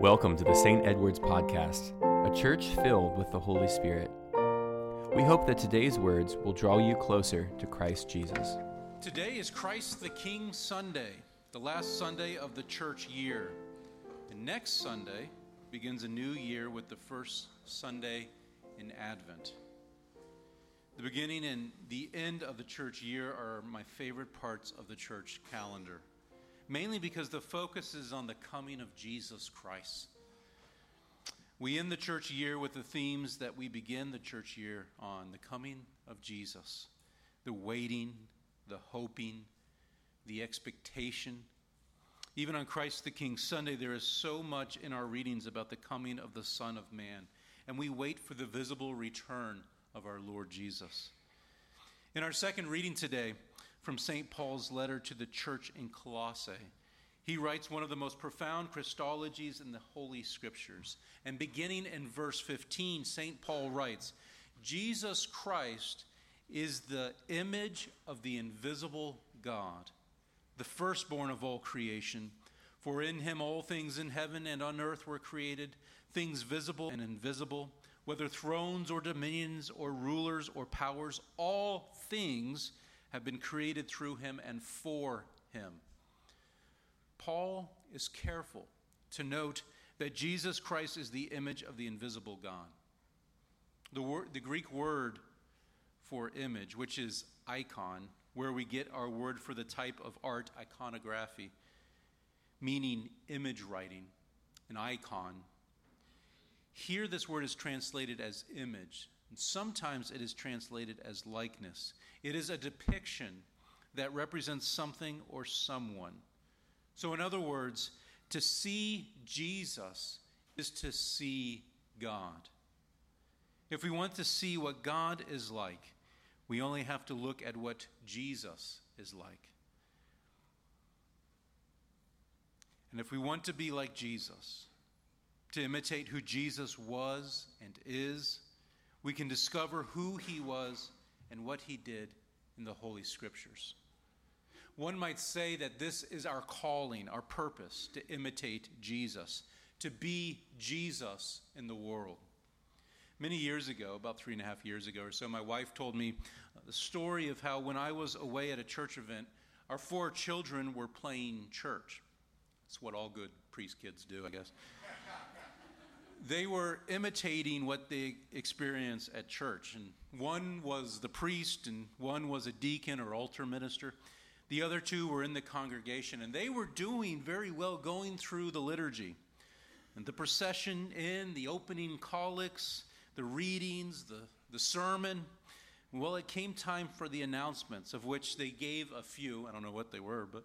Welcome to the St. Edward's Podcast, a church filled with the Holy Spirit. We hope that today's words will draw you closer to Christ Jesus. Today is Christ the King Sunday, the last Sunday of the church year. And next Sunday begins a new year with the first Sunday in Advent. The beginning and the end of the church year are my favorite parts of the church calendar mainly because the focus is on the coming of Jesus Christ. We end the church year with the themes that we begin the church year on the coming of Jesus, the waiting, the hoping, the expectation. Even on Christ the King Sunday, there is so much in our readings about the coming of the Son of Man, and we wait for the visible return of our Lord Jesus. In our second reading today, from St. Paul's letter to the church in Colossae. He writes one of the most profound Christologies in the Holy Scriptures. And beginning in verse 15, St. Paul writes Jesus Christ is the image of the invisible God, the firstborn of all creation. For in him all things in heaven and on earth were created, things visible and invisible, whether thrones or dominions or rulers or powers, all things have been created through him and for him. Paul is careful to note that Jesus Christ is the image of the invisible God. The, word, the Greek word for image, which is icon, where we get our word for the type of art iconography, meaning image writing, an icon. Here, this word is translated as image, and sometimes it is translated as likeness. It is a depiction that represents something or someone. So, in other words, to see Jesus is to see God. If we want to see what God is like, we only have to look at what Jesus is like. And if we want to be like Jesus, to imitate who Jesus was and is, we can discover who he was and what he did in the Holy Scriptures. One might say that this is our calling, our purpose to imitate Jesus, to be Jesus in the world. Many years ago, about three and a half years ago or so, my wife told me the story of how when I was away at a church event, our four children were playing church. That's what all good priest kids do, I guess they were imitating what they experience at church. And one was the priest, and one was a deacon or altar minister. The other two were in the congregation, and they were doing very well going through the liturgy. And the procession in, the opening collects, the readings, the, the sermon. Well, it came time for the announcements, of which they gave a few. I don't know what they were, but.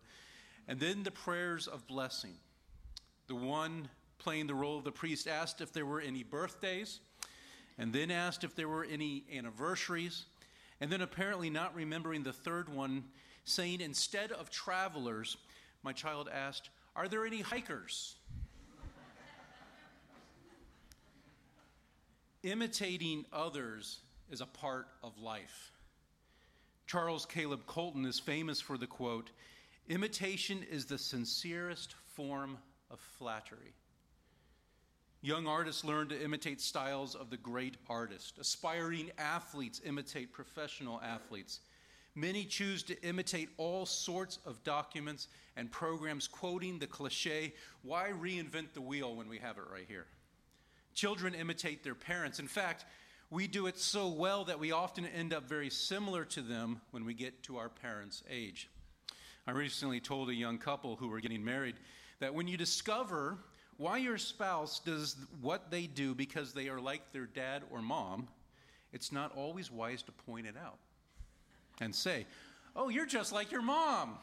And then the prayers of blessing. The one playing the role of the priest, asked if there were any birthdays, and then asked if there were any anniversaries, and then apparently not remembering the third one, saying, instead of travelers, my child asked, Are there any hikers? Imitating others is a part of life. Charles Caleb Colton is famous for the quote Imitation is the sincerest form of flattery. Young artists learn to imitate styles of the great artist. Aspiring athletes imitate professional athletes. Many choose to imitate all sorts of documents and programs, quoting the cliche, why reinvent the wheel when we have it right here? Children imitate their parents. In fact, we do it so well that we often end up very similar to them when we get to our parents' age. I recently told a young couple who were getting married that when you discover why your spouse does what they do because they are like their dad or mom, it's not always wise to point it out and say, Oh, you're just like your mom.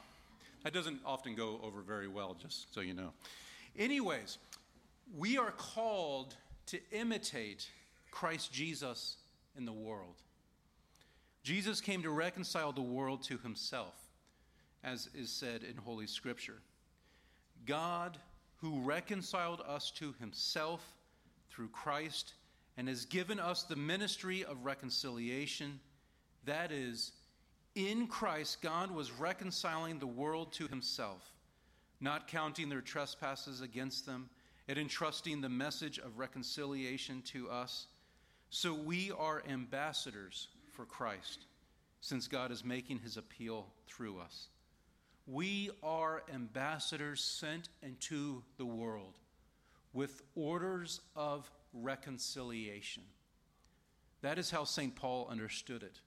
That doesn't often go over very well, just so you know. Anyways, we are called to imitate Christ Jesus in the world. Jesus came to reconcile the world to himself, as is said in Holy Scripture. God who reconciled us to himself through Christ and has given us the ministry of reconciliation. That is, in Christ, God was reconciling the world to himself, not counting their trespasses against them, and entrusting the message of reconciliation to us. So we are ambassadors for Christ, since God is making his appeal through us. We are ambassadors sent into the world with orders of reconciliation. That is how St. Paul understood it.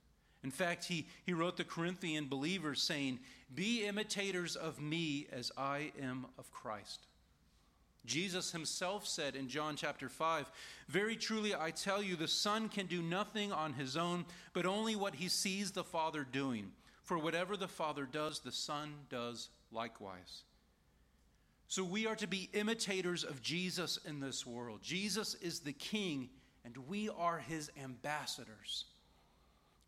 In fact, he, he wrote the Corinthian believers saying, Be imitators of me as I am of Christ. Jesus himself said in John chapter 5, Very truly I tell you, the Son can do nothing on his own, but only what he sees the Father doing. For whatever the Father does, the Son does likewise. So we are to be imitators of Jesus in this world. Jesus is the King, and we are his ambassadors.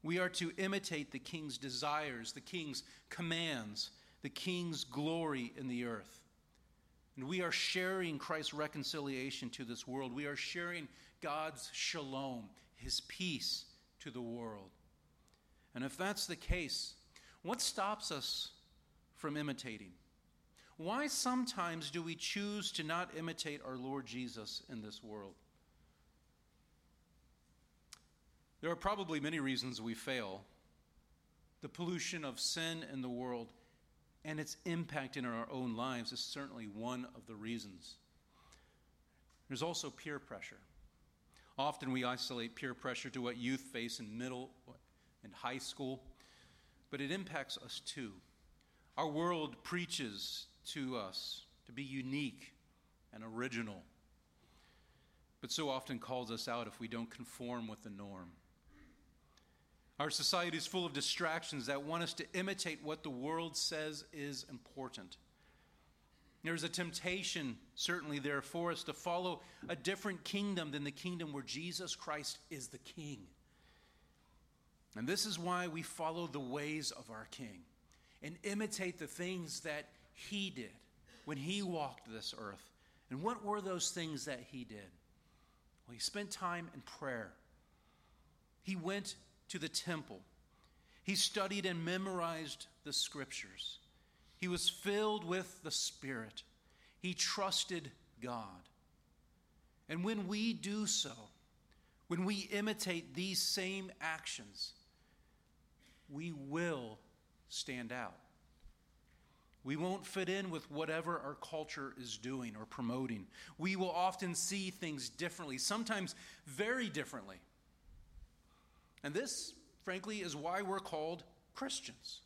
We are to imitate the King's desires, the King's commands, the King's glory in the earth. And we are sharing Christ's reconciliation to this world. We are sharing God's shalom, his peace to the world. And if that's the case, what stops us from imitating? Why sometimes do we choose to not imitate our Lord Jesus in this world? There are probably many reasons we fail. The pollution of sin in the world and its impact in our own lives is certainly one of the reasons. There's also peer pressure. Often we isolate peer pressure to what youth face in middle and high school, but it impacts us too. Our world preaches to us to be unique and original, but so often calls us out if we don't conform with the norm. Our society is full of distractions that want us to imitate what the world says is important. There's a temptation, certainly, there for us to follow a different kingdom than the kingdom where Jesus Christ is the king. And this is why we follow the ways of our king and imitate the things that he did when he walked this earth. And what were those things that he did? Well, he spent time in prayer. He went to the temple. He studied and memorized the scriptures. He was filled with the Spirit. He trusted God. And when we do so, when we imitate these same actions, we will stand out. We won't fit in with whatever our culture is doing or promoting. We will often see things differently, sometimes very differently. And this, frankly, is why we're called Christians.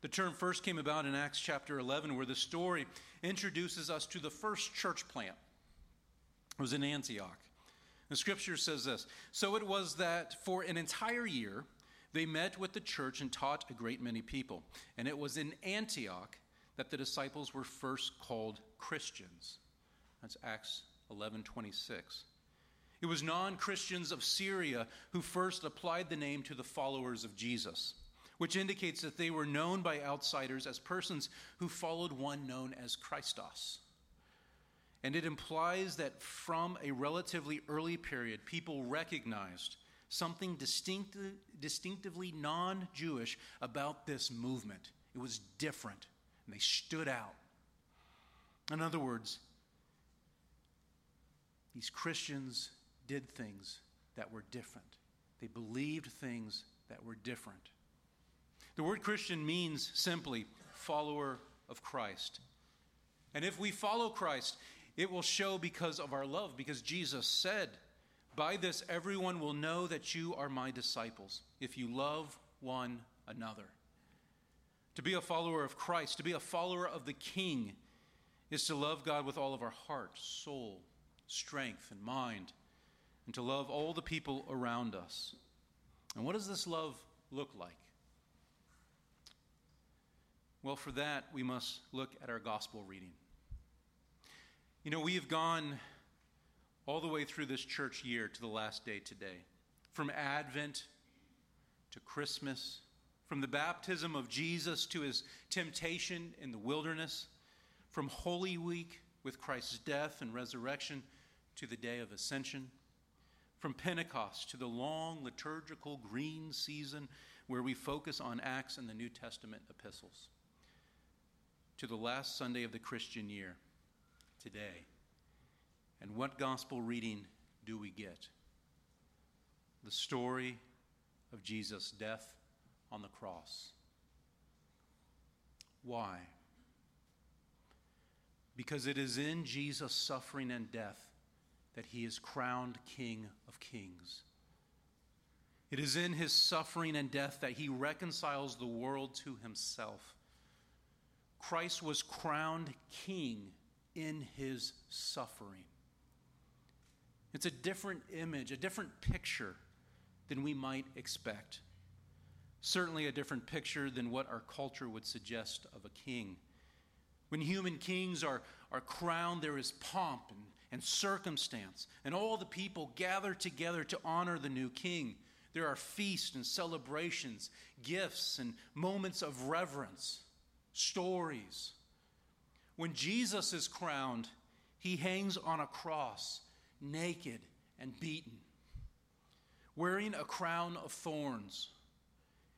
The term first came about in Acts chapter 11, where the story introduces us to the first church plant. It was in Antioch. The scripture says this So it was that for an entire year they met with the church and taught a great many people. And it was in Antioch that the disciples were first called Christians. That's Acts 11 26. It was non Christians of Syria who first applied the name to the followers of Jesus, which indicates that they were known by outsiders as persons who followed one known as Christos. And it implies that from a relatively early period, people recognized something distinct, distinctively non Jewish about this movement. It was different, and they stood out. In other words, these Christians did things that were different. They believed things that were different. The word Christian means simply follower of Christ. And if we follow Christ, it will show because of our love, because Jesus said, By this everyone will know that you are my disciples, if you love one another. To be a follower of Christ, to be a follower of the King, is to love God with all of our heart, soul, strength, and mind and to love all the people around us. And what does this love look like? Well, for that, we must look at our gospel reading. You know, we have gone all the way through this church year to the last day today. From Advent to Christmas, from the baptism of Jesus to his temptation in the wilderness, from Holy Week with Christ's death and resurrection to the day of ascension from Pentecost to the long liturgical green season where we focus on Acts and the New Testament epistles, to the last Sunday of the Christian year, today, And what gospel reading do we get? The story of Jesus' death on the cross. Why? Because it is in Jesus' suffering and death that he is crowned King of Kings. It is in his suffering and death that he reconciles the world to himself. Christ was crowned king in his suffering. It's a different image, a different picture than we might expect. Certainly, a different picture than what our culture would suggest of a king. When human kings are, are crowned, there is pomp and, and circumstance, and all the people gather together to honor the new king. There are feasts and celebrations, gifts and moments of reverence, stories. When Jesus is crowned, he hangs on a cross, naked and beaten, wearing a crown of thorns.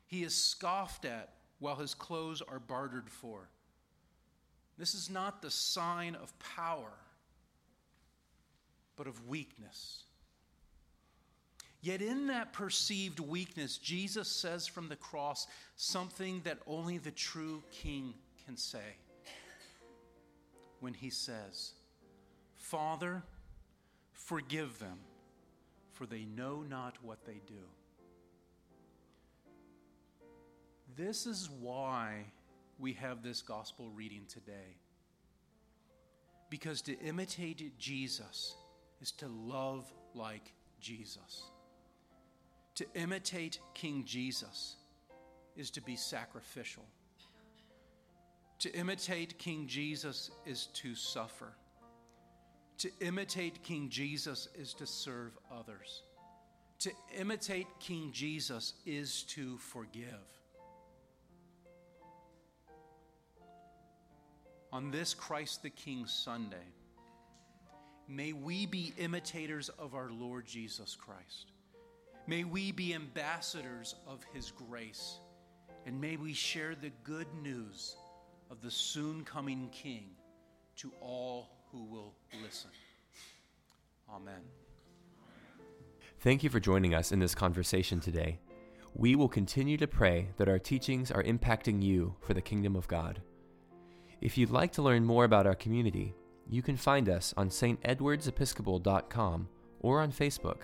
He is scoffed at while his clothes are bartered for. This is not the sign of power, but of weakness. Yet, in that perceived weakness, Jesus says from the cross something that only the true king can say. When he says, Father, forgive them, for they know not what they do. This is why we have this gospel reading today. Because to imitate Jesus is to love like Jesus. To imitate King Jesus is to be sacrificial. To imitate King Jesus is to suffer. To imitate King Jesus is to serve others. To imitate King Jesus is to forgive. On this Christ the King Sunday, may we be imitators of our Lord Jesus Christ. May we be ambassadors of his grace, and may we share the good news of the soon coming King to all who will listen. Amen. Thank you for joining us in this conversation today. We will continue to pray that our teachings are impacting you for the kingdom of God. If you'd like to learn more about our community, you can find us on stedwardsepiscopal.com or on Facebook.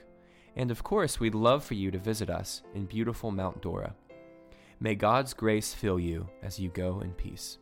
And of course, we'd love for you to visit us in beautiful Mount Dora. May God's grace fill you as you go in peace.